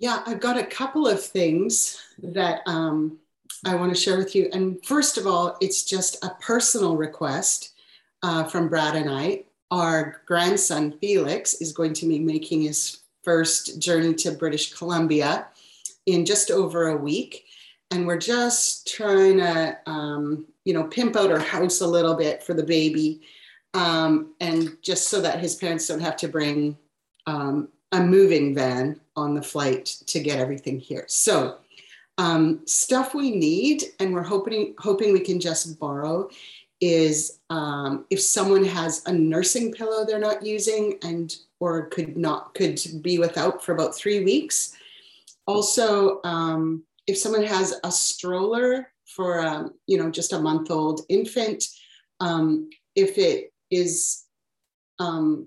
Yeah, I've got a couple of things that um, I want to share with you. And first of all, it's just a personal request uh, from Brad and I. Our grandson, Felix, is going to be making his first journey to British Columbia in just over a week. And we're just trying to, um, you know, pimp out our house a little bit for the baby. Um, and just so that his parents don't have to bring um, a moving van on the flight to get everything here. So, um, stuff we need, and we're hoping hoping we can just borrow, is um, if someone has a nursing pillow they're not using and or could not could be without for about three weeks. Also, um, if someone has a stroller for um, you know just a month old infant, um, if it is um,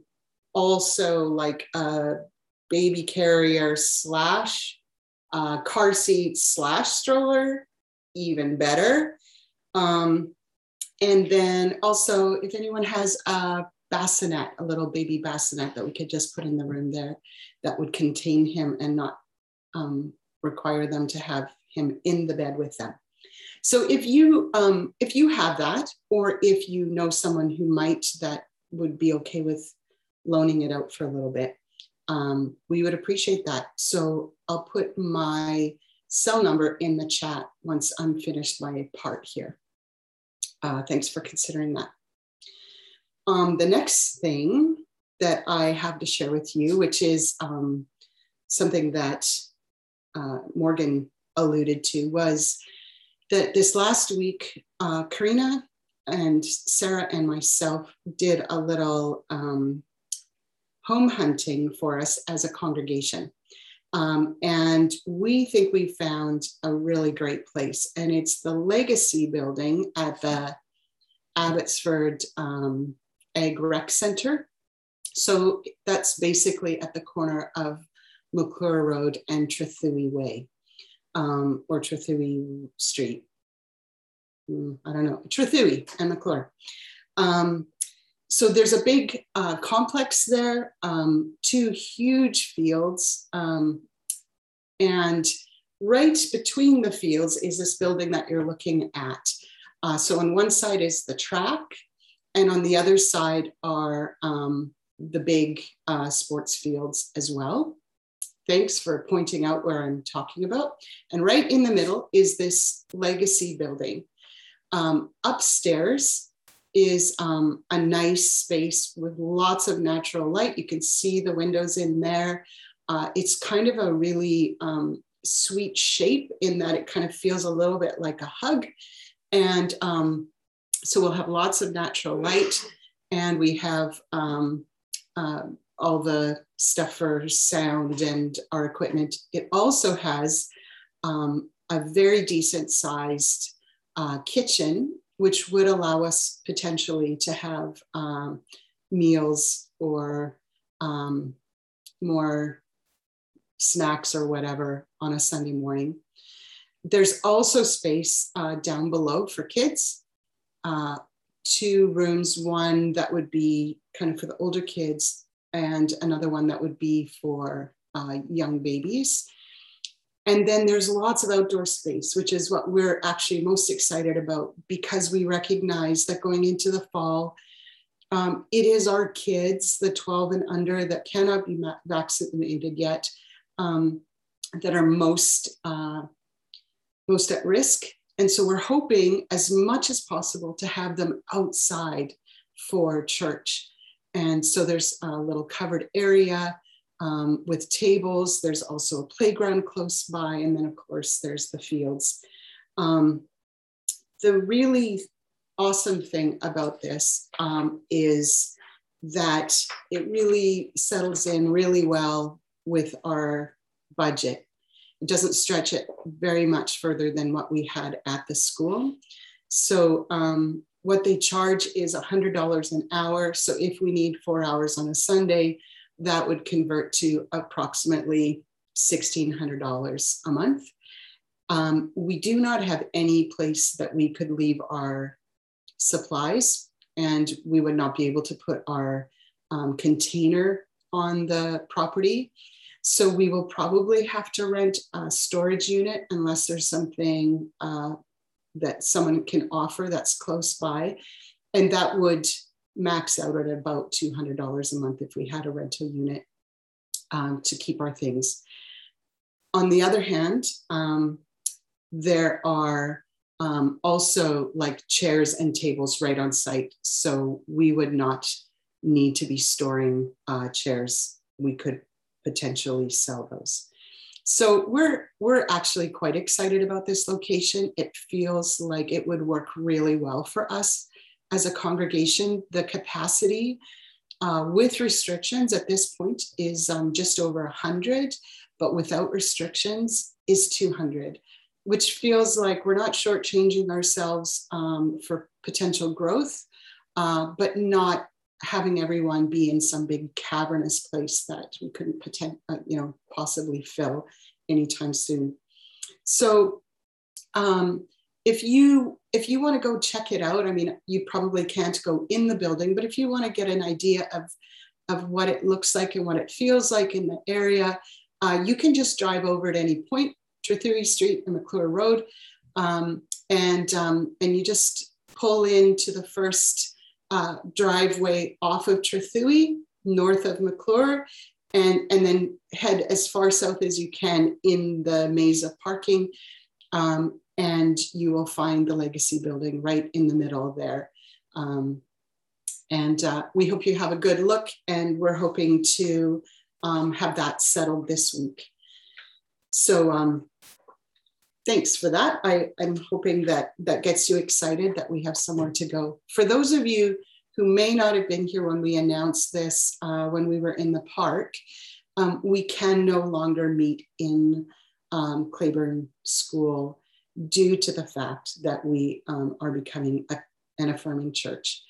also like a baby carrier slash uh, car seat slash stroller, even better. Um, and then also, if anyone has a bassinet, a little baby bassinet that we could just put in the room there that would contain him and not um, require them to have him in the bed with them. So if you um, if you have that, or if you know someone who might that would be okay with loaning it out for a little bit, um, we would appreciate that. So I'll put my cell number in the chat once I'm finished my part here. Uh, thanks for considering that. Um, the next thing that I have to share with you, which is um, something that uh, Morgan alluded to, was that this last week, uh, Karina and Sarah and myself did a little um, home hunting for us as a congregation. Um, and we think we found a really great place. And it's the Legacy Building at the Abbotsford um, Ag Rec Center. So that's basically at the corner of McClure Road and Trethewey Way, um, or Trethewey Street. Mm, I don't know, Trethewey and McClure. Um, so there's a big uh, complex there, um, two huge fields. Um, and right between the fields is this building that you're looking at. Uh, so on one side is the track, and on the other side are um, the big uh, sports fields as well. Thanks for pointing out where I'm talking about. And right in the middle is this legacy building. Um, upstairs is um, a nice space with lots of natural light. You can see the windows in there. Uh, it's kind of a really um, sweet shape in that it kind of feels a little bit like a hug. And um, so we'll have lots of natural light and we have uh, all the stuff for sound and our equipment. It also has um, a very decent sized uh, kitchen which would allow us potentially to have um, meals or um, more snacks or whatever on a Sunday morning. There's also space uh, down below for kids. Uh, two rooms, one that would be kind of for the older kids, and another one that would be for uh, young babies. And then there's lots of outdoor space, which is what we're actually most excited about because we recognize that going into the fall, um, it is our kids, the 12 and under, that cannot be vaccinated yet, um, that are most, uh, most at risk. And so we're hoping as much as possible to have them outside for church. And so there's a little covered area um, with tables. There's also a playground close by. And then, of course, there's the fields. Um, the really awesome thing about this um, is that it really settles in really well with our budget. It doesn't stretch it very much further than what we had at the school. So um, what they charge is $100 an hour. So if we need four hours on a Sunday, that would convert to approximately $1,600 a month. Um, we do not have any place that we could leave our supplies, and we would not be able to put our um, container on the property. So we will probably have to rent a storage unit unless there's something uh, that someone can offer that's close by. And that would max out at about $200 a month if we had a rental unit um, to keep our things. On the other hand, um, there are um, also like chairs and tables right on site. So we would not need to be storing uh, chairs. We could potentially sell those. So we're we're actually quite excited about this location. It feels like it would work really well for us as a congregation. The capacity uh, with restrictions at this point is um, just over 100, but without restrictions is 200, which feels like we're not shortchanging ourselves um, for potential growth, uh, but not having everyone be in some big cavernous place that we couldn't potent, uh, you know, possibly fill anytime soon. So um, if you if you want to go check it out, I mean, you probably can't go in the building, but if you want to get an idea of of what it looks like and what it feels like in the area, uh, you can just drive over at any point, Trethewey Street and McClure Road, um, and um, and you just pull into the first uh, driveway off of Trethewey, north of McClure, and, and then head as far south as you can in the maze of parking. Um, and you will find the Legacy building right in the middle there. Um, and uh, we hope you have a good look, and we're hoping to um, have that settled this week. So um, thanks for that. I, I'm hoping that that gets you excited that we have somewhere to go. For those of you who may not have been here when we announced this uh, when we were in the park, um, we can no longer meet in um, Clayburn School due to the fact that we um, are becoming a, an affirming church.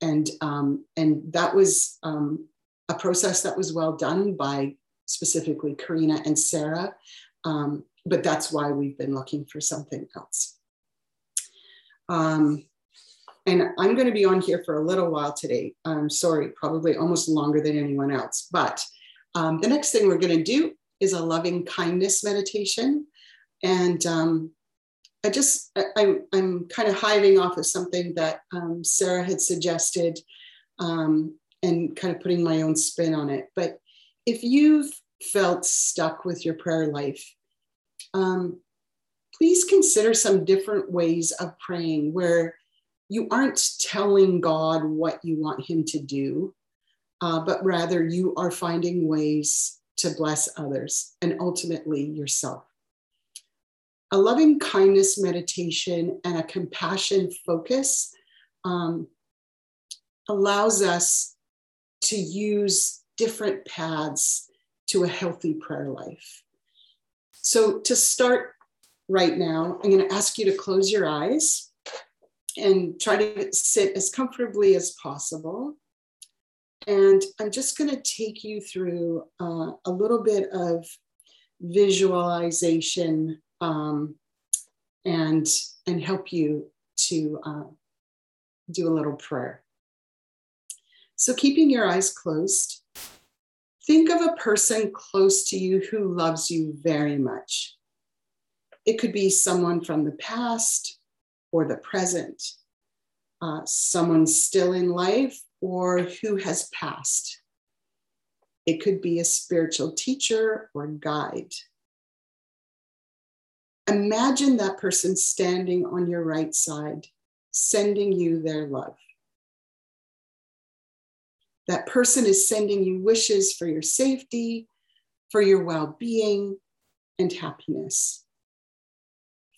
And, um, and that was um, a process that was well done by specifically Karina and Sarah. Um, but that's why we've been looking for something else. Um, and I'm going to be on here for a little while today. I'm sorry, probably almost longer than anyone else. But um, the next thing we're going to do is a loving kindness meditation. And um, I just, I, am kind of hiving off of something that um, Sarah had suggested um, and kind of putting my own spin on it. But if you've felt stuck with your prayer life, um, please consider some different ways of praying where you aren't telling God what you want Him to do, uh, but rather you are finding ways to bless others and ultimately yourself. A loving kindness meditation and a compassion focus um, allows us to use different paths to a healthy prayer life. So, to start right now, I'm going to ask you to close your eyes and try to sit as comfortably as possible. And I'm just going to take you through uh, a little bit of visualization um, and, and help you to uh, do a little prayer. So, keeping your eyes closed, think of a person close to you who loves you very much. It could be someone from the past, or the present, uh, someone still in life or who has passed. It could be a spiritual teacher or guide. Imagine that person standing on your right side, sending you their love. That person is sending you wishes for your safety, for your well being, and happiness.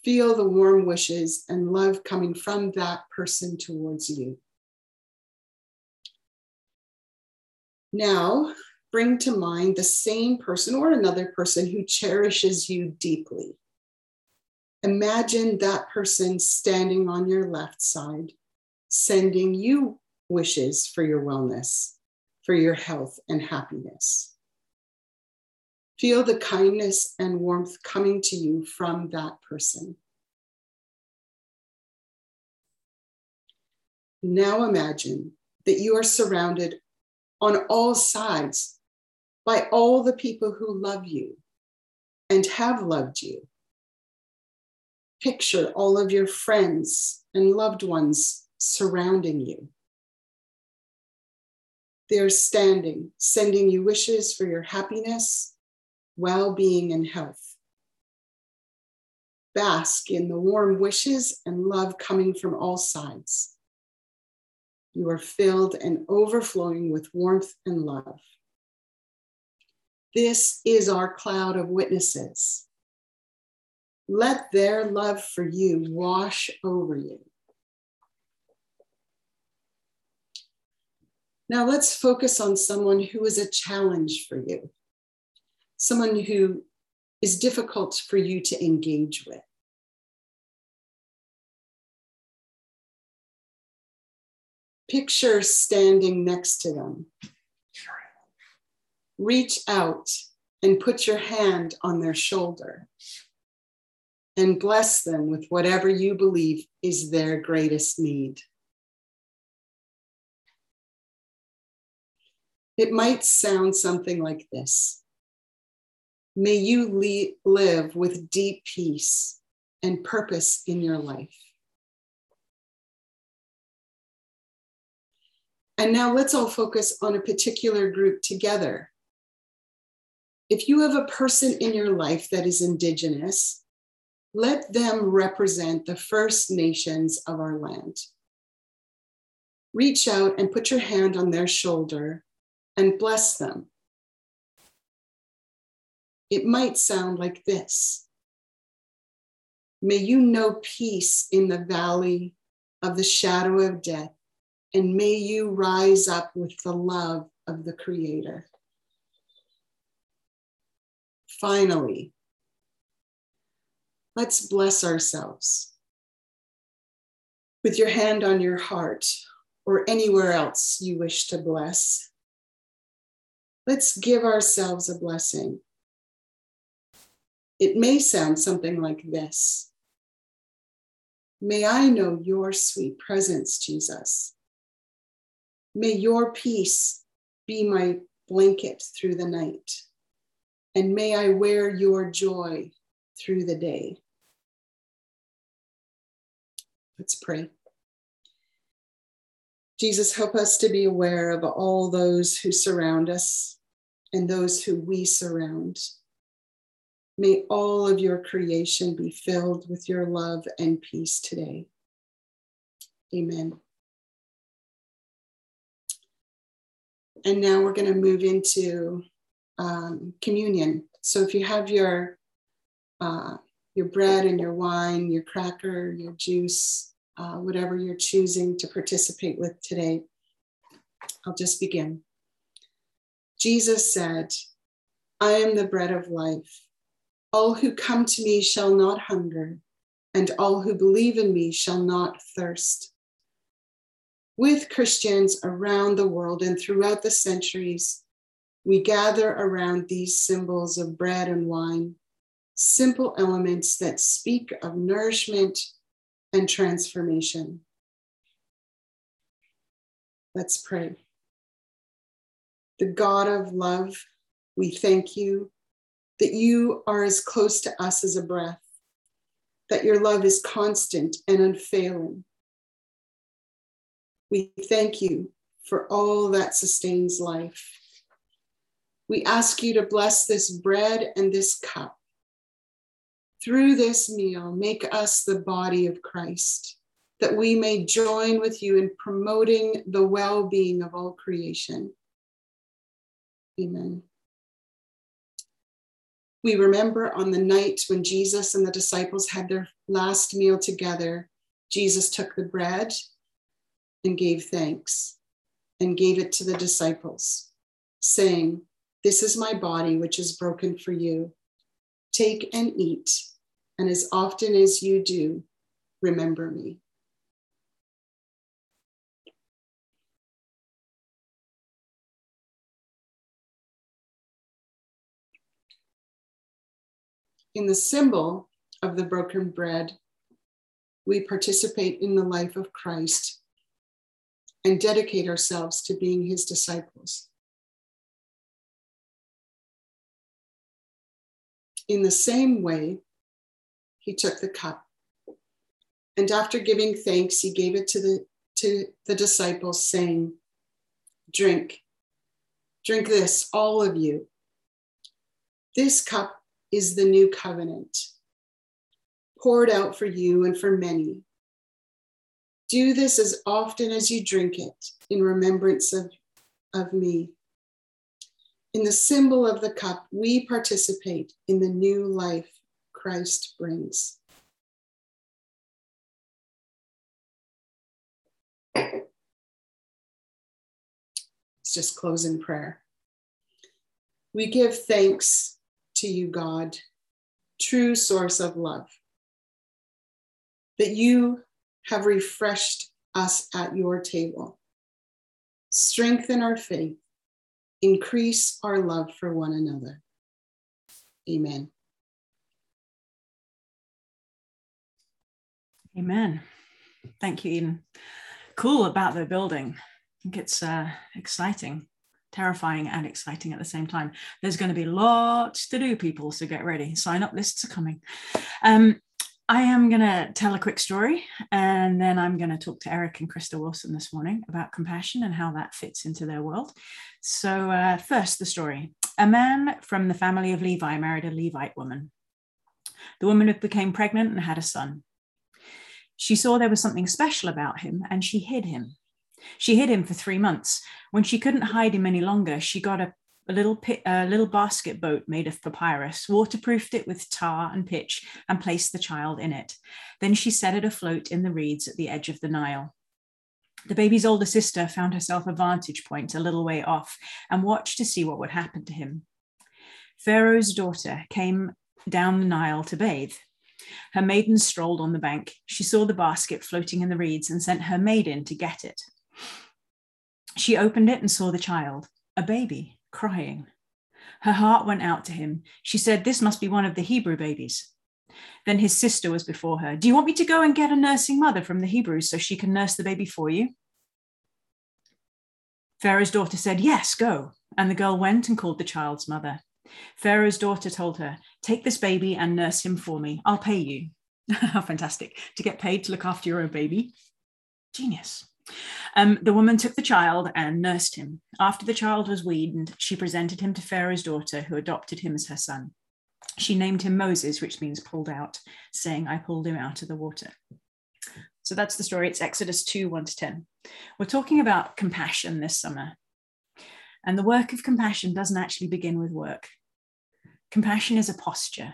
Feel the warm wishes and love coming from that person towards you. Now, bring to mind the same person or another person who cherishes you deeply. Imagine that person standing on your left side, sending you wishes for your wellness, for your health and happiness. Feel the kindness and warmth coming to you from that person. Now imagine that you are surrounded on all sides by all the people who love you and have loved you. Picture all of your friends and loved ones surrounding you. They're standing, sending you wishes for your happiness, well being, and health. Bask in the warm wishes and love coming from all sides. You are filled and overflowing with warmth and love. This is our cloud of witnesses. Let their love for you wash over you. Now let's focus on someone who is a challenge for you, someone who is difficult for you to engage with. Picture standing next to them. Reach out and put your hand on their shoulder and bless them with whatever you believe is their greatest need. It might sound something like this May you le- live with deep peace and purpose in your life. And now let's all focus on a particular group together. If you have a person in your life that is Indigenous, let them represent the First Nations of our land. Reach out and put your hand on their shoulder and bless them. It might sound like this May you know peace in the valley of the shadow of death, and may you rise up with the love of the Creator. Finally, let's bless ourselves. With your hand on your heart or anywhere else you wish to bless, Let's give ourselves a blessing. It may sound something like this May I know your sweet presence, Jesus. May your peace be my blanket through the night. And may I wear your joy through the day. Let's pray. Jesus, help us to be aware of all those who surround us and those who we surround. May all of your creation be filled with your love and peace today. Amen. And now we're going to move into um, communion. So if you have your uh, your bread and your wine, your cracker, your juice, uh, whatever you're choosing to participate with today, I'll just begin. Jesus said, I am the bread of life. All who come to me shall not hunger, and all who believe in me shall not thirst. With Christians around the world and throughout the centuries, we gather around these symbols of bread and wine, simple elements that speak of nourishment and transformation. Let's pray the God of love, we thank you that you are as close to us as a breath, that your love is constant and unfailing. We thank you for all that sustains life. We ask you to bless this bread and this cup. Through this meal, make us the body of Christ, that we may join with you in promoting the well being of all creation. Amen. We remember on the night when Jesus and the disciples had their last meal together, Jesus took the bread and gave thanks and gave it to the disciples, saying, This is my body, which is broken for you. Take and eat, and as often as you do, remember me. In the symbol of the broken bread, we participate in the life of Christ and dedicate ourselves to being his disciples. In the same way, he took the cup. And after giving thanks, he gave it to the, to the disciples, saying, Drink, drink this, all of you. This cup is the new covenant, poured out for you and for many. Do this as often as you drink it in remembrance of, of me. In the symbol of the cup, we participate in the new life Christ brings. Let's just close in prayer. We give thanks to you, God, true source of love, that you have refreshed us at your table. Strengthen our faith, increase our love for one another. Amen. Amen. Thank you, Eden. Cool about the building. I think it's uh, exciting, terrifying, and exciting at the same time. There's going to be lots to do, people, so get ready. Sign up lists are coming. Um, I am going to tell a quick story and then I'm going to talk to Eric and Krista Wilson this morning about compassion and how that fits into their world. So, uh, first, the story. A man from the family of Levi married a Levite woman. The woman became pregnant and had a son. She saw there was something special about him and she hid him. She hid him for three months. When she couldn't hide him any longer, she got a a little a little basket boat made of papyrus, waterproofed it with tar and pitch, and placed the child in it. Then she set it afloat in the reeds at the edge of the Nile. The baby's older sister found herself a vantage point a little way off and watched to see what would happen to him. Pharaoh's daughter came down the Nile to bathe. Her maiden strolled on the bank. She saw the basket floating in the reeds and sent her maid in to get it. She opened it and saw the child, a baby crying. Her heart went out to him. She said, This must be one of the Hebrew babies. Then his sister was before her. Do you want me to go and get a nursing mother from the Hebrews so she can nurse the baby for you? Pharaoh's daughter said, Yes, go. And the girl went and called the child's mother. Pharaoh's daughter told her, Take this baby and nurse him for me. I'll pay you. How fantastic to get paid to look after your own baby. Genius. Um, the woman took the child and nursed him. After the child was weaned, she presented him to Pharaoh's daughter, who adopted him as her son. She named him Moses, which means pulled out, saying, I pulled him out of the water. So that's the story. It's Exodus 2 1 to 10. We're talking about compassion this summer. And the work of compassion doesn't actually begin with work. Compassion is a posture.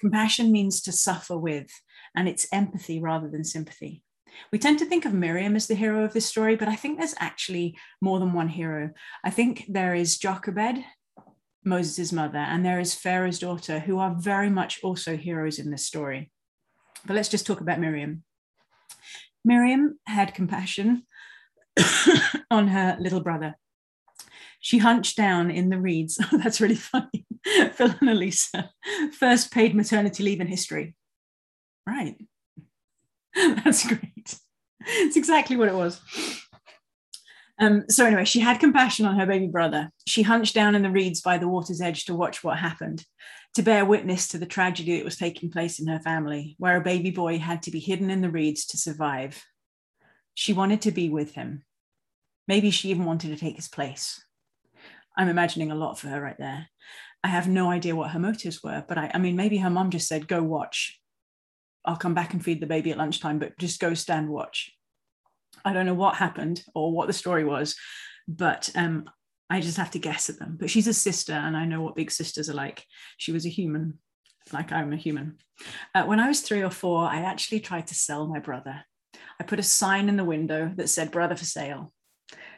Compassion means to suffer with, and it's empathy rather than sympathy. We tend to think of Miriam as the hero of this story, but I think there's actually more than one hero. I think there is Jochebed, Moses' mother, and there is Pharaoh's daughter, who are very much also heroes in this story. But let's just talk about Miriam. Miriam had compassion on her little brother. She hunched down in the reeds. Oh, that's really funny. Phil and Elisa, first paid maternity leave in history. Right. That's great. It's exactly what it was. Um, so, anyway, she had compassion on her baby brother. She hunched down in the reeds by the water's edge to watch what happened, to bear witness to the tragedy that was taking place in her family, where a baby boy had to be hidden in the reeds to survive. She wanted to be with him. Maybe she even wanted to take his place. I'm imagining a lot for her right there. I have no idea what her motives were, but I, I mean, maybe her mom just said, go watch. I'll come back and feed the baby at lunchtime, but just go stand watch. I don't know what happened or what the story was, but um, I just have to guess at them. But she's a sister, and I know what big sisters are like. She was a human, like I'm a human. Uh, when I was three or four, I actually tried to sell my brother. I put a sign in the window that said brother for sale.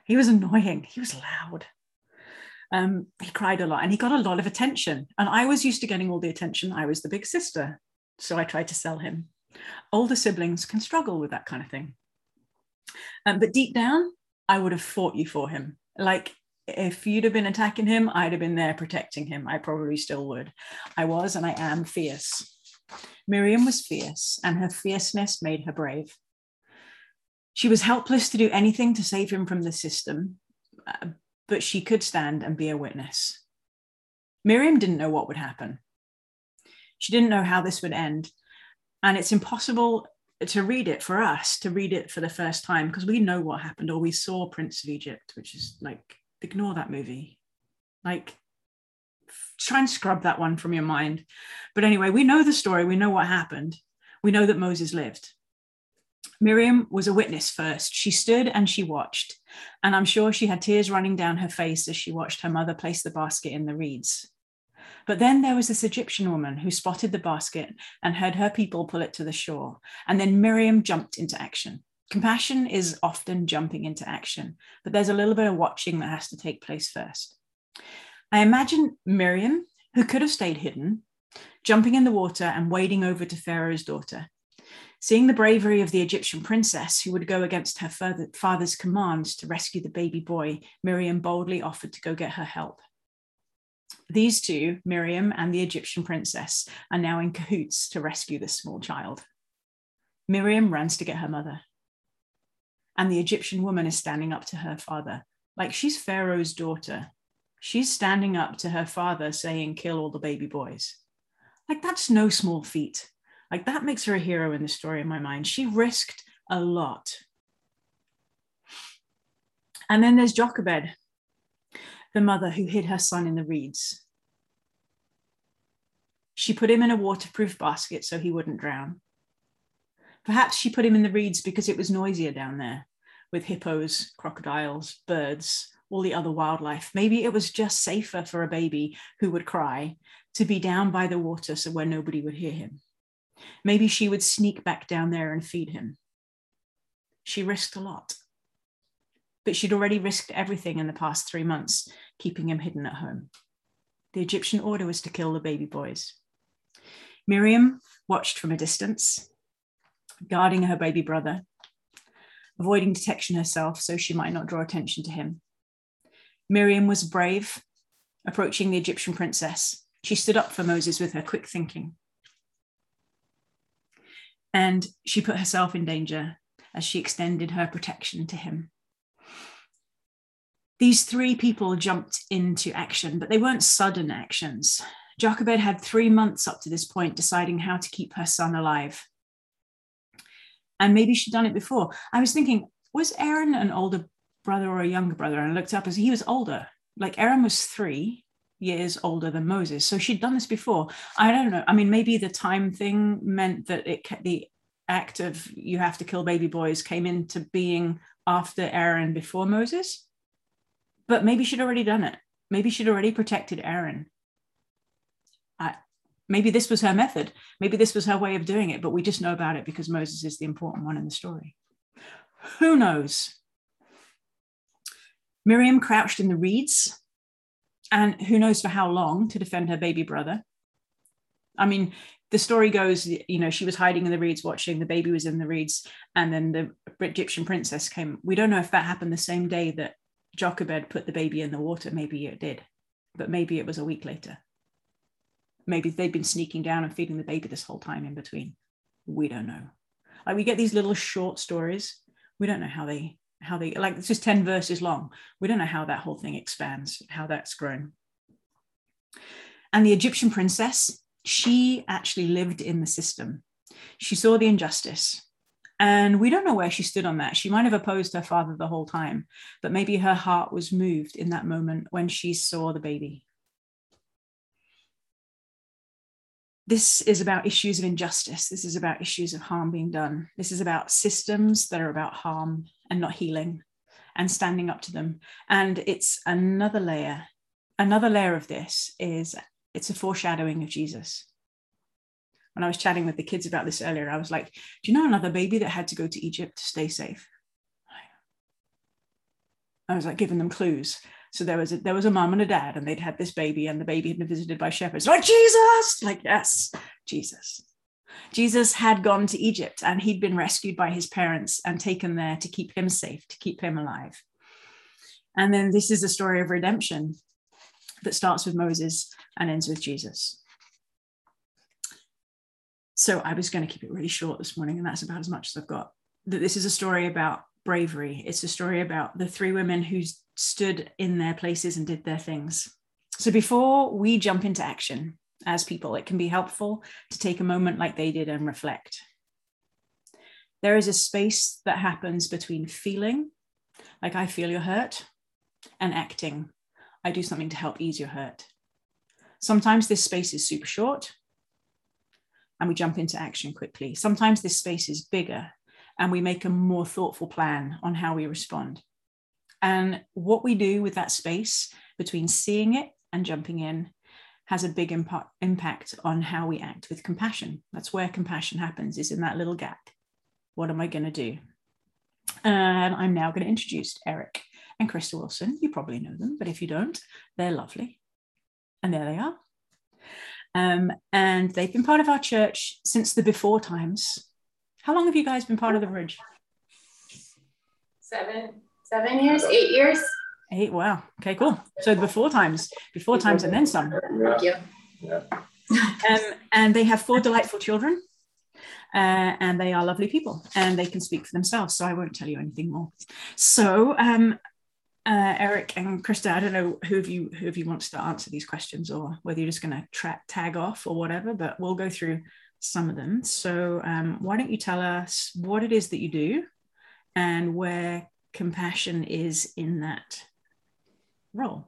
He was annoying, he was loud. Um, he cried a lot and he got a lot of attention. And I was used to getting all the attention. I was the big sister. So I tried to sell him. Older siblings can struggle with that kind of thing. Um, but deep down, I would have fought you for him. Like if you'd have been attacking him, I'd have been there protecting him. I probably still would. I was and I am fierce. Miriam was fierce, and her fierceness made her brave. She was helpless to do anything to save him from the system, uh, but she could stand and be a witness. Miriam didn't know what would happen. She didn't know how this would end. And it's impossible to read it for us, to read it for the first time, because we know what happened or we saw Prince of Egypt, which is like, ignore that movie. Like, try and scrub that one from your mind. But anyway, we know the story, we know what happened, we know that Moses lived. Miriam was a witness first. She stood and she watched, and I'm sure she had tears running down her face as she watched her mother place the basket in the reeds. But then there was this Egyptian woman who spotted the basket and heard her people pull it to the shore. And then Miriam jumped into action. Compassion is often jumping into action, but there's a little bit of watching that has to take place first. I imagine Miriam, who could have stayed hidden, jumping in the water and wading over to Pharaoh's daughter. Seeing the bravery of the Egyptian princess who would go against her father's commands to rescue the baby boy, Miriam boldly offered to go get her help. These two, Miriam and the Egyptian princess, are now in cahoots to rescue this small child. Miriam runs to get her mother. And the Egyptian woman is standing up to her father, like she's Pharaoh's daughter. She's standing up to her father, saying, Kill all the baby boys. Like, that's no small feat. Like, that makes her a hero in the story in my mind. She risked a lot. And then there's Jochebed, the mother who hid her son in the reeds. She put him in a waterproof basket so he wouldn't drown. Perhaps she put him in the reeds because it was noisier down there with hippos, crocodiles, birds, all the other wildlife. Maybe it was just safer for a baby who would cry to be down by the water so where nobody would hear him. Maybe she would sneak back down there and feed him. She risked a lot but she'd already risked everything in the past three months, keeping him hidden at home. The Egyptian order was to kill the baby boys. Miriam watched from a distance, guarding her baby brother, avoiding detection herself so she might not draw attention to him. Miriam was brave, approaching the Egyptian princess. She stood up for Moses with her quick thinking. And she put herself in danger as she extended her protection to him these three people jumped into action, but they weren't sudden actions. Jochebed had three months up to this point deciding how to keep her son alive. And maybe she'd done it before. I was thinking, was Aaron an older brother or a younger brother? And I looked up as he was older. Like Aaron was three years older than Moses. So she'd done this before. I don't know. I mean, maybe the time thing meant that it the act of you have to kill baby boys came into being after Aaron before Moses but maybe she'd already done it. Maybe she'd already protected Aaron. Maybe this was her method. Maybe this was her way of doing it, but we just know about it because Moses is the important one in the story. Who knows? Miriam crouched in the reeds, and who knows for how long to defend her baby brother. I mean, the story goes, you know, she was hiding in the reeds watching, the baby was in the reeds, and then the Egyptian princess came. We don't know if that happened the same day that Jochebed put the baby in the water. Maybe it did, but maybe it was a week later. Maybe they'd been sneaking down and feeding the baby this whole time in between. We don't know. Like we get these little short stories. We don't know how they how they like it's just 10 verses long. We don't know how that whole thing expands, how that's grown. And the Egyptian princess, she actually lived in the system. She saw the injustice. And we don't know where she stood on that. She might have opposed her father the whole time, but maybe her heart was moved in that moment when she saw the baby. This is about issues of injustice. This is about issues of harm being done. This is about systems that are about harm and not healing and standing up to them. And it's another layer. Another layer of this is it's a foreshadowing of Jesus when I was chatting with the kids about this earlier, I was like, do you know another baby that had to go to Egypt to stay safe? I was like giving them clues. So there was a, there was a mom and a dad, and they'd had this baby, and the baby had been visited by shepherds. Like Jesus, like yes, Jesus. Jesus had gone to Egypt, and he'd been rescued by his parents and taken there to keep him safe, to keep him alive. And then this is a story of redemption that starts with Moses and ends with Jesus. So I was going to keep it really short this morning, and that's about as much as I've got. That this is a story about bravery. It's a story about the three women who stood in their places and did their things. So before we jump into action, as people. It can be helpful to take a moment like they did and reflect. There is a space that happens between feeling, like I feel your hurt, and acting. I do something to help ease your hurt. Sometimes this space is super short and we jump into action quickly. Sometimes this space is bigger and we make a more thoughtful plan on how we respond. And what we do with that space between seeing it and jumping in has a big impact, on how we act with compassion. That's where compassion happens, is in that little gap. What am I going to do? And I'm now going to introduce Eric and Krista Wilson. You probably know them, but if you don't, they're lovely. And there they are. Um, and they've been part of our church since the before times. How long have you guys been part of the bridge? Seven, seven years, eight years. Eight. Wow. Okay. Cool. So before times, before times, and then some. Thank you. Um, and they have four delightful children. Uh, and they are lovely people and they can speak for themselves. So I won't tell you anything more. So um, uh, Eric and Krista, I don't know who of you who of you wants to answer these questions or whether you're just going to tra- tag off or whatever, but we'll go through some of them. So um, why don't you tell us what it is that you do and where compassion is in that role?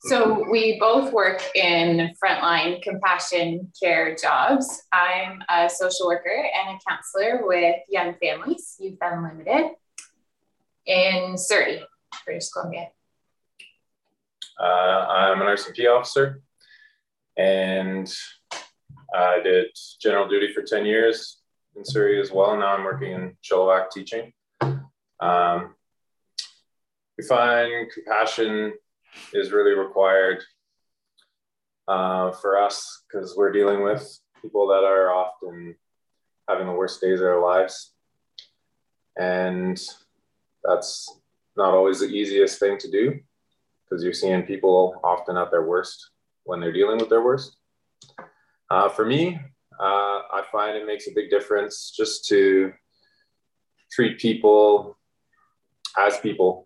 So we both work in frontline compassion care jobs. I'm a social worker and a counselor with Young Families, Youth Unlimited in Surrey, British Columbia? Uh, I'm an RCMP officer and I did general duty for 10 years in Surrey as well. Now I'm working in Chilliwack teaching. Um, we find compassion is really required uh, for us because we're dealing with people that are often having the worst days of their lives. And that's not always the easiest thing to do because you're seeing people often at their worst when they're dealing with their worst. Uh, for me, uh, I find it makes a big difference just to treat people as people,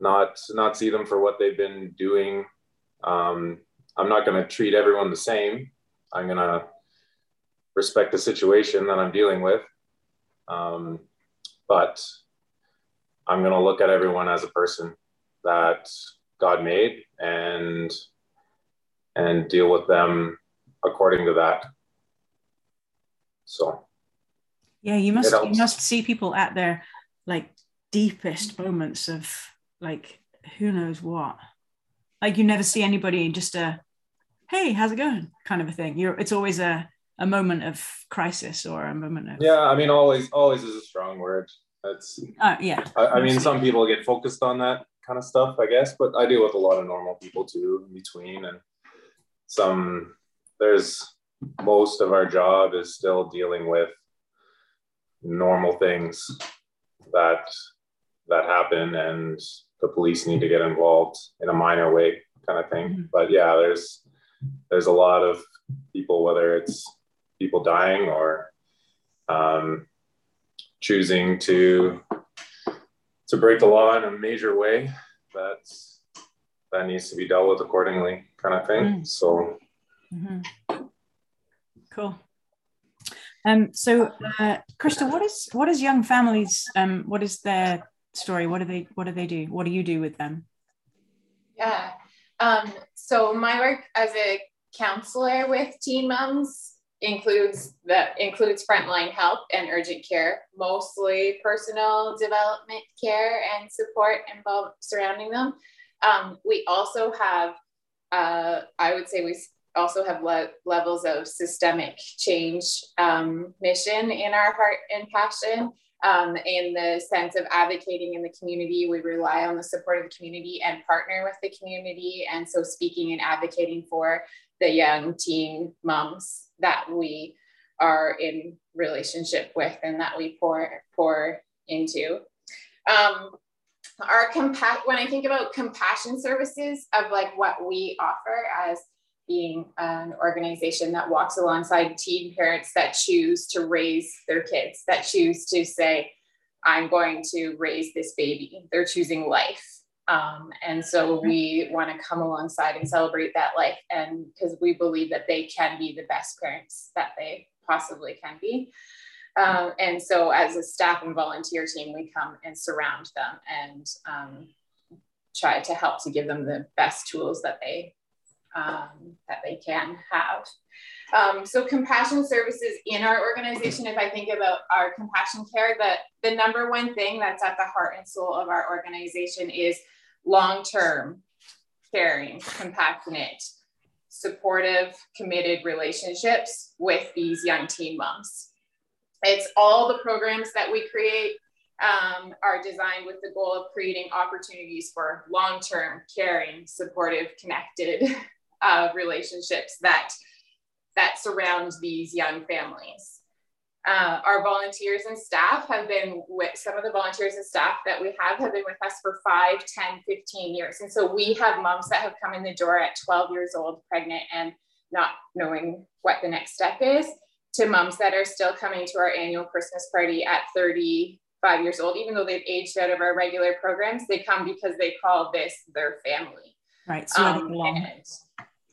not not see them for what they've been doing. Um, I'm not going to treat everyone the same. I'm going to respect the situation that I'm dealing with. Um, but I'm going to look at everyone as a person that God made and and deal with them according to that. So yeah, you must you must see people at their like deepest moments of like who knows what. Like you never see anybody in just a hey, how's it going kind of a thing. You're it's always a a moment of crisis or a moment of yeah i mean always always is a strong word that's uh, yeah. I, I mean, some people get focused on that kind of stuff, I guess, but I deal with a lot of normal people too in between, and some there's most of our job is still dealing with normal things that that happen and the police need to get involved in a minor way kind of thing mm-hmm. but yeah there's there's a lot of people whether it's people dying or um, choosing to to break the law in a major way that's that needs to be dealt with accordingly kind of thing mm. so mm-hmm. cool um so uh krista what is what is young families um what is their story what do they what do they do what do you do with them yeah um so my work as a counselor with teen moms includes that includes frontline help and urgent care, mostly personal development care and support involved surrounding them. Um, we also have, uh, I would say, we also have le- levels of systemic change um, mission in our heart and passion. Um, in the sense of advocating in the community, we rely on the support of the community and partner with the community. And so, speaking and advocating for the young teen moms that we are in relationship with and that we pour pour into. Um, our compa- when I think about compassion services of like what we offer as being an organization that walks alongside teen parents that choose to raise their kids, that choose to say, I'm going to raise this baby. They're choosing life. Um, and so we want to come alongside and celebrate that life. And because we believe that they can be the best parents that they possibly can be. Um, and so as a staff and volunteer team, we come and surround them and um, try to help to give them the best tools that they um, that they can have. Um, so compassion services in our organization, if I think about our compassion care, that the number one thing that's at the heart and soul of our organization is long-term, caring, compassionate, supportive, committed relationships with these young teen moms. It's all the programs that we create um, are designed with the goal of creating opportunities for long-term, caring, supportive, connected uh, relationships that that surround these young families. Uh, our volunteers and staff have been with some of the volunteers and staff that we have have been with us for 5 10 15 years and so we have moms that have come in the door at 12 years old pregnant and not knowing what the next step is to moms that are still coming to our annual Christmas party at 35 years old, even though they've aged out of our regular programs, they come because they call this their family. Right. So um,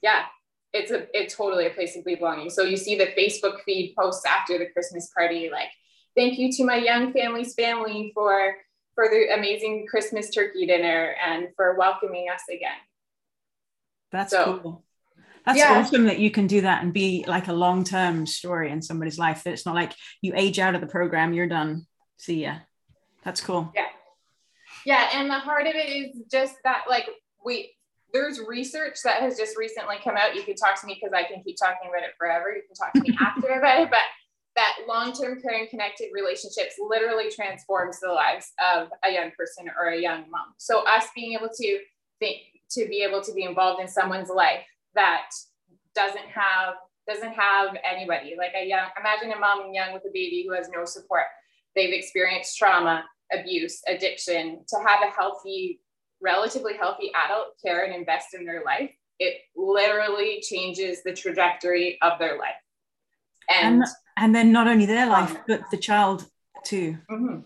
yeah, it's a it's totally a place of belonging. So you see the Facebook feed posts after the Christmas party, like, thank you to my young family's family for for the amazing Christmas turkey dinner and for welcoming us again. That's so, cool. That's yeah. awesome that you can do that and be like a long term story in somebody's life. That it's not like you age out of the program, you're done. See ya. That's cool. Yeah. Yeah. And the heart of it is just that, like, we, there's research that has just recently come out. You can talk to me because I can keep talking about it forever. You can talk to me after about it, but that long-term caring connected relationships literally transforms the lives of a young person or a young mom. So us being able to think to be able to be involved in someone's life that doesn't have doesn't have anybody like a young imagine a mom young with a baby who has no support they've experienced trauma abuse addiction to have a healthy relatively healthy adult care and invest in their life it literally changes the trajectory of their life. And and, and then not only their life um, but the child too. mm-hmm.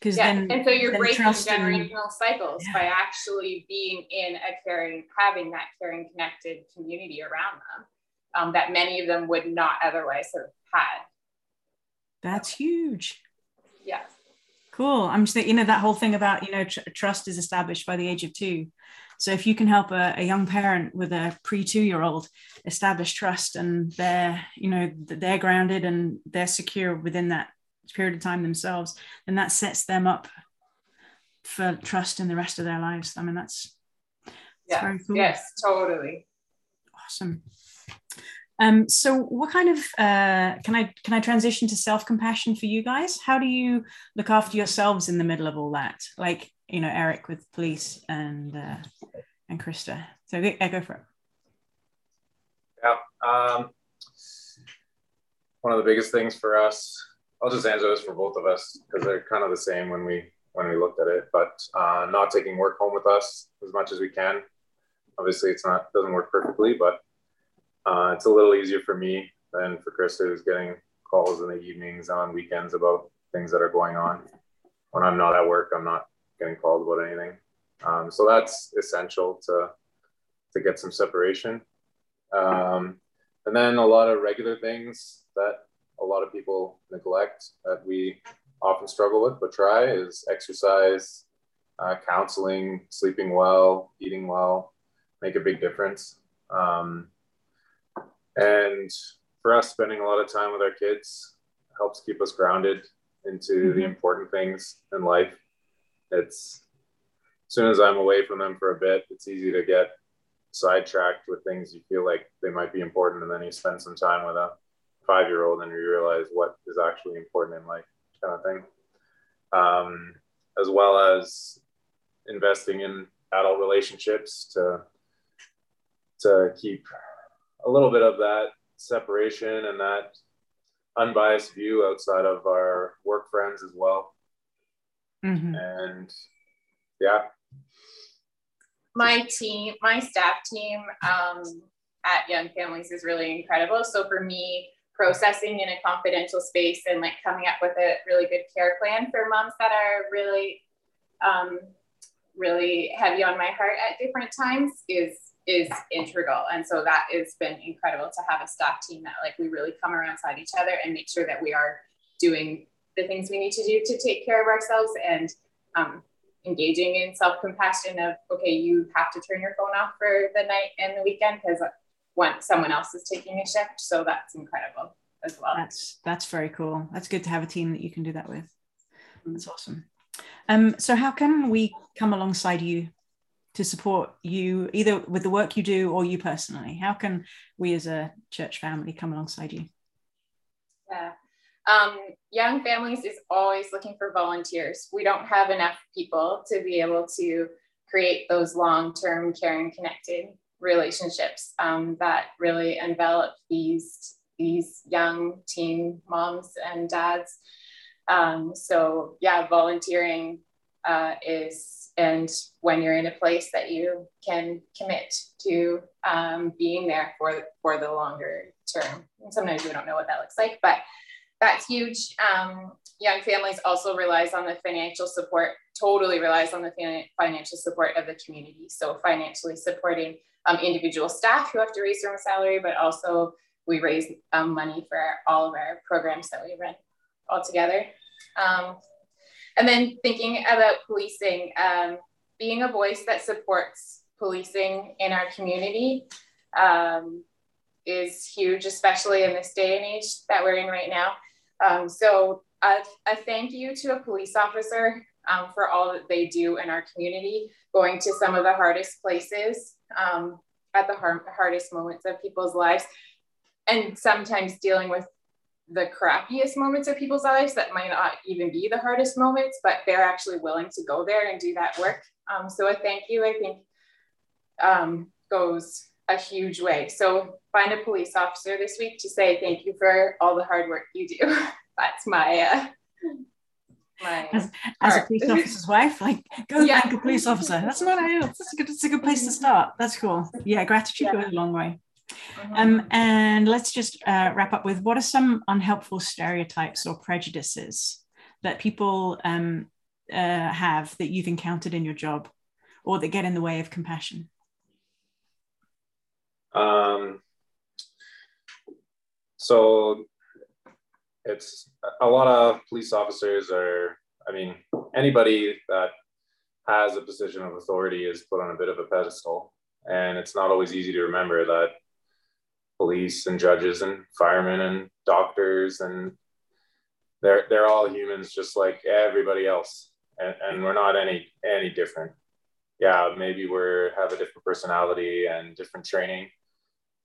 Because yeah. then and so you're breaking generational cycles yeah. by actually being in a caring having that caring connected community around them um, that many of them would not otherwise have had. That's huge. Yeah cool i'm just you know that whole thing about you know tr- trust is established by the age of two so if you can help a, a young parent with a pre two year old establish trust and they're you know they're grounded and they're secure within that period of time themselves, then that sets them up for trust in the rest of their lives. I mean, that's, yeah, cool. yes, totally. Awesome. Um, so what kind of uh, can I can I transition to self compassion for you guys? How do you look after yourselves in the middle of all that? Like you know Eric with police and uh, and Krista. So go, go for it. Yeah. Um, one of the biggest things for us I'll just answer this for both of us because they're kind of the same when we when we looked at it. But uh, not taking work home with us as much as we can. Obviously, it's not doesn't work perfectly, but uh, it's a little easier for me than for Krista, who's getting calls in the evenings on weekends about things that are going on. When I'm not at work, I'm not getting called about anything. Um, so that's essential to to get some separation. Um, and then a lot of regular things that a lot of people neglect that we often struggle with, but try is exercise, uh, counseling, sleeping well, eating well, make a big difference. Um, and for us, spending a lot of time with our kids helps keep us grounded into mm-hmm. the important things in life. It's as soon as I'm away from them for a bit, it's easy to get sidetracked with things you feel like they might be important, and then you spend some time with a five year old and you realize what is actually important in life, kind of thing. Um, as well as investing in adult relationships to to keep a little bit of that separation and that unbiased view outside of our work friends as well. Mm-hmm. And yeah. My team, my staff team um, at Young Families is really incredible. So for me, processing in a confidential space and like coming up with a really good care plan for moms that are really um, really heavy on my heart at different times is is integral. And so that has been incredible to have a staff team that like we really come alongside each other and make sure that we are doing the things we need to do to take care of ourselves and um, engaging in self-compassion of okay you have to turn your phone off for the night and the weekend because when someone else is taking a shift. So that's incredible as well. That's that's very cool. That's good to have a team that you can do that with. That's awesome. Um, so how can we come alongside you to support you either with the work you do or you personally. How can we as a church family come alongside you? Yeah. Um, young families is always looking for volunteers. We don't have enough people to be able to create those long-term caring connected relationships um, that really envelop these these young teen moms and dads. Um, so yeah volunteering uh, is and when you're in a place that you can commit to um, being there for for the longer term. And sometimes we don't know what that looks like but that's huge. Um, young families also relies on the financial support totally relies on the financial support of the community. So financially supporting um, individual staff who have to raise their own salary but also we raise um, money for all of our programs that we run all together. Um, and then thinking about policing, um, being a voice that supports policing in our community um, is huge, especially in this day and age that we're in right now. Um, so a, a, thank you to a police officer um, for all that they do in our community, going to some of the hardest places um, at the hard, hardest moments of people's lives, and sometimes dealing with the crappiest moments of people's lives that might not even be the hardest moments, but they're actually willing to go there and do that work. Um, so a thank you, I think, um, goes a huge way. So find a police officer this week to say thank you for all the hard work you do. That's my uh, my as, as, a police officer's wife, like go yeah. thank a police officer. That's what I. That's a good. That's a good place to start. That's cool. Yeah, gratitude yeah. goes a long way. Mm-hmm. Um, and let's just uh, wrap up with what are some unhelpful stereotypes or prejudices that people um, uh, have that you've encountered in your job or that get in the way of compassion? Um, so it's a lot of police officers are, I mean, anybody that has a position of authority is put on a bit of a pedestal. And it's not always easy to remember that police and judges and firemen and doctors and they're they're all humans just like everybody else. And, and we're not any any different. Yeah maybe we're have a different personality and different training.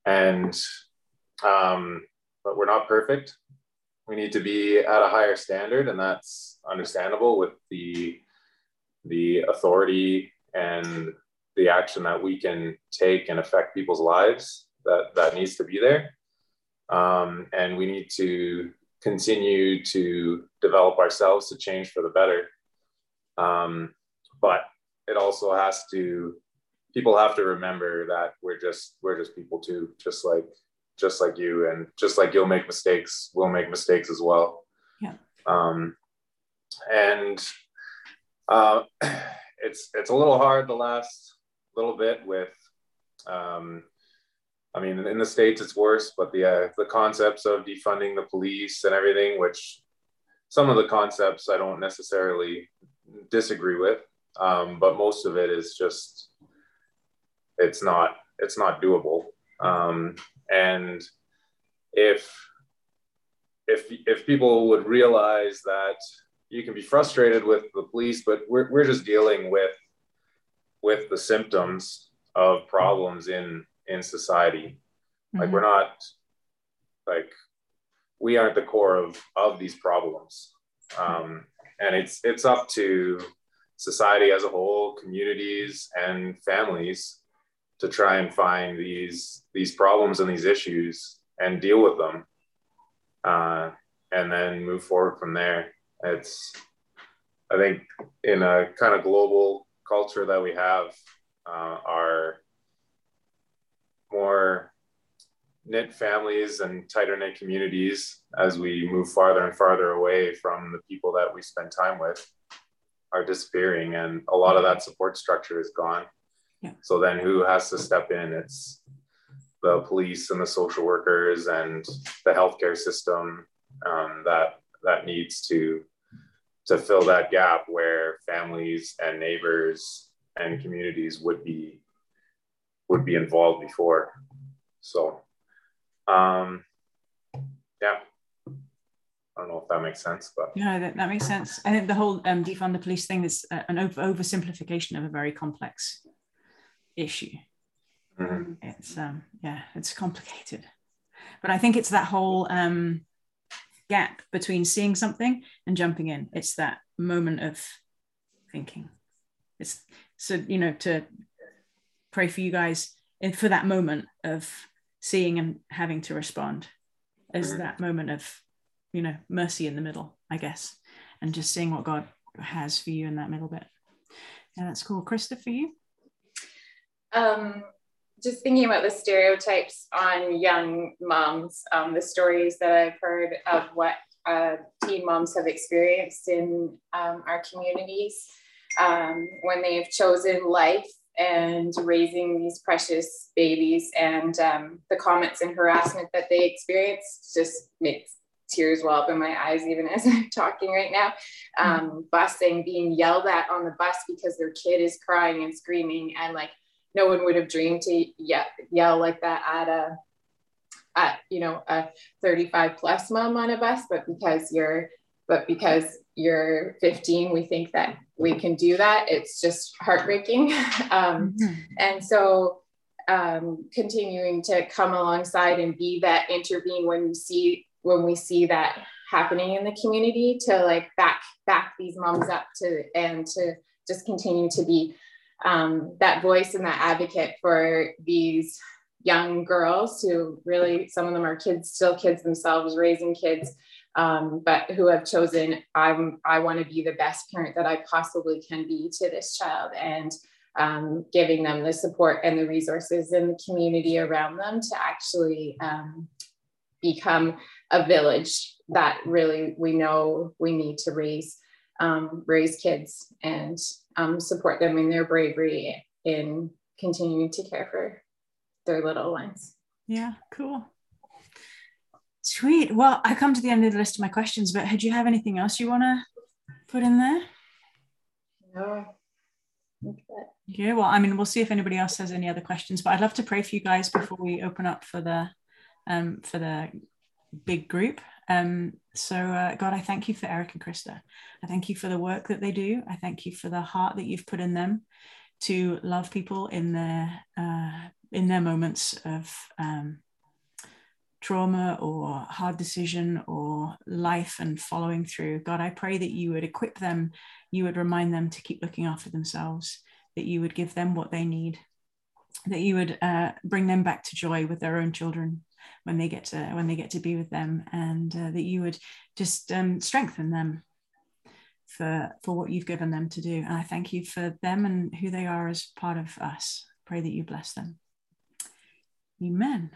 And um but we're not perfect. We need to be at a higher standard and that's understandable with the the authority and the action that we can take and affect people's lives that that needs to be there. Um, and we need to continue to develop ourselves to change for the better. Um, but it also has to people have to remember that we're just we're just people too just like just like you and just like you'll make mistakes we'll make mistakes as well. Yeah. Um, and uh, it's it's a little hard the last little bit with um, I mean, in the states it's worse, but the uh, the concepts of defunding the police and everything, which some of the concepts I don't necessarily disagree with, um, but most of it is just it's not it's not doable. Um, and if if if people would realize that you can be frustrated with the police, but we're we're just dealing with with the symptoms of problems in in society. Mm-hmm. Like we're not like we aren't the core of of these problems. Um, and it's it's up to society as a whole, communities and families to try and find these these problems and these issues and deal with them, uh, and then move forward from there. It's I think in a kind of global culture that we have, uh, our more knit families and tighter knit communities as we move farther and farther away from the people that we spend time with. are disappearing and a lot of that support structure is gone yeah. so then who has to step in it's the police and the social workers and the healthcare system um, that that needs to to fill that gap where families and neighbors and communities would be would be involved before so um yeah I don't know if that makes sense, but yeah, that, that makes sense. I think the whole um, defund the police thing is an over oversimplification of a very complex issue. Mm-hmm. It's um, yeah, it's complicated, but I think it's that whole um, gap between seeing something and jumping in. It's that moment of thinking. It's so you know to pray for you guys for that moment of seeing and having to respond as mm-hmm. that moment of you know mercy in the middle i guess and just seeing what god has for you in that middle bit. Yeah that's cool. Krista for you? Um just thinking about the stereotypes on young moms um, the stories that i've heard of what uh, teen moms have experienced in um, our communities. Um, when they've chosen life and raising these precious babies and um, the comments and harassment that they experience just makes tears well up in my eyes even as I'm talking right now. Um, busing, being yelled at on the bus because their kid is crying and screaming, and like no one would have dreamed to yell, yell like that at a at you know a 35 plus mom on a bus, but because you're but because you're 15, we think that we can do that. It's just heartbreaking, um, mm-hmm. and so. Um, continuing to come alongside and be that intervene when we see when we see that happening in the community to like back back these moms up to and to just continue to be um, that voice and that advocate for these young girls who really some of them are kids still kids themselves raising kids um, but who have chosen i'm i want to be the best parent that i possibly can be to this child and um, giving them the support and the resources in the community around them to actually um, become a village that really we know we need to raise um, raise kids and um, support them in their bravery in continuing to care for their little ones. Yeah, cool. Sweet. Well, I come to the end of the list of my questions, but do you have anything else you want to put in there? No. Yeah, well, I mean, we'll see if anybody else has any other questions, but I'd love to pray for you guys before we open up for the um, for the big group. Um, so, uh, God, I thank you for Eric and Krista. I thank you for the work that they do. I thank you for the heart that you've put in them to love people in their uh, in their moments of um, trauma or hard decision or life and following through. God, I pray that you would equip them, you would remind them to keep looking after themselves, that you would give them what they need, that you would uh, bring them back to joy with their own children, when they get to when they get to be with them and uh, that you would just um, strengthen them for for what you've given them to do. And i thank you for them and who they are as part of us. Pray that you bless them. Amen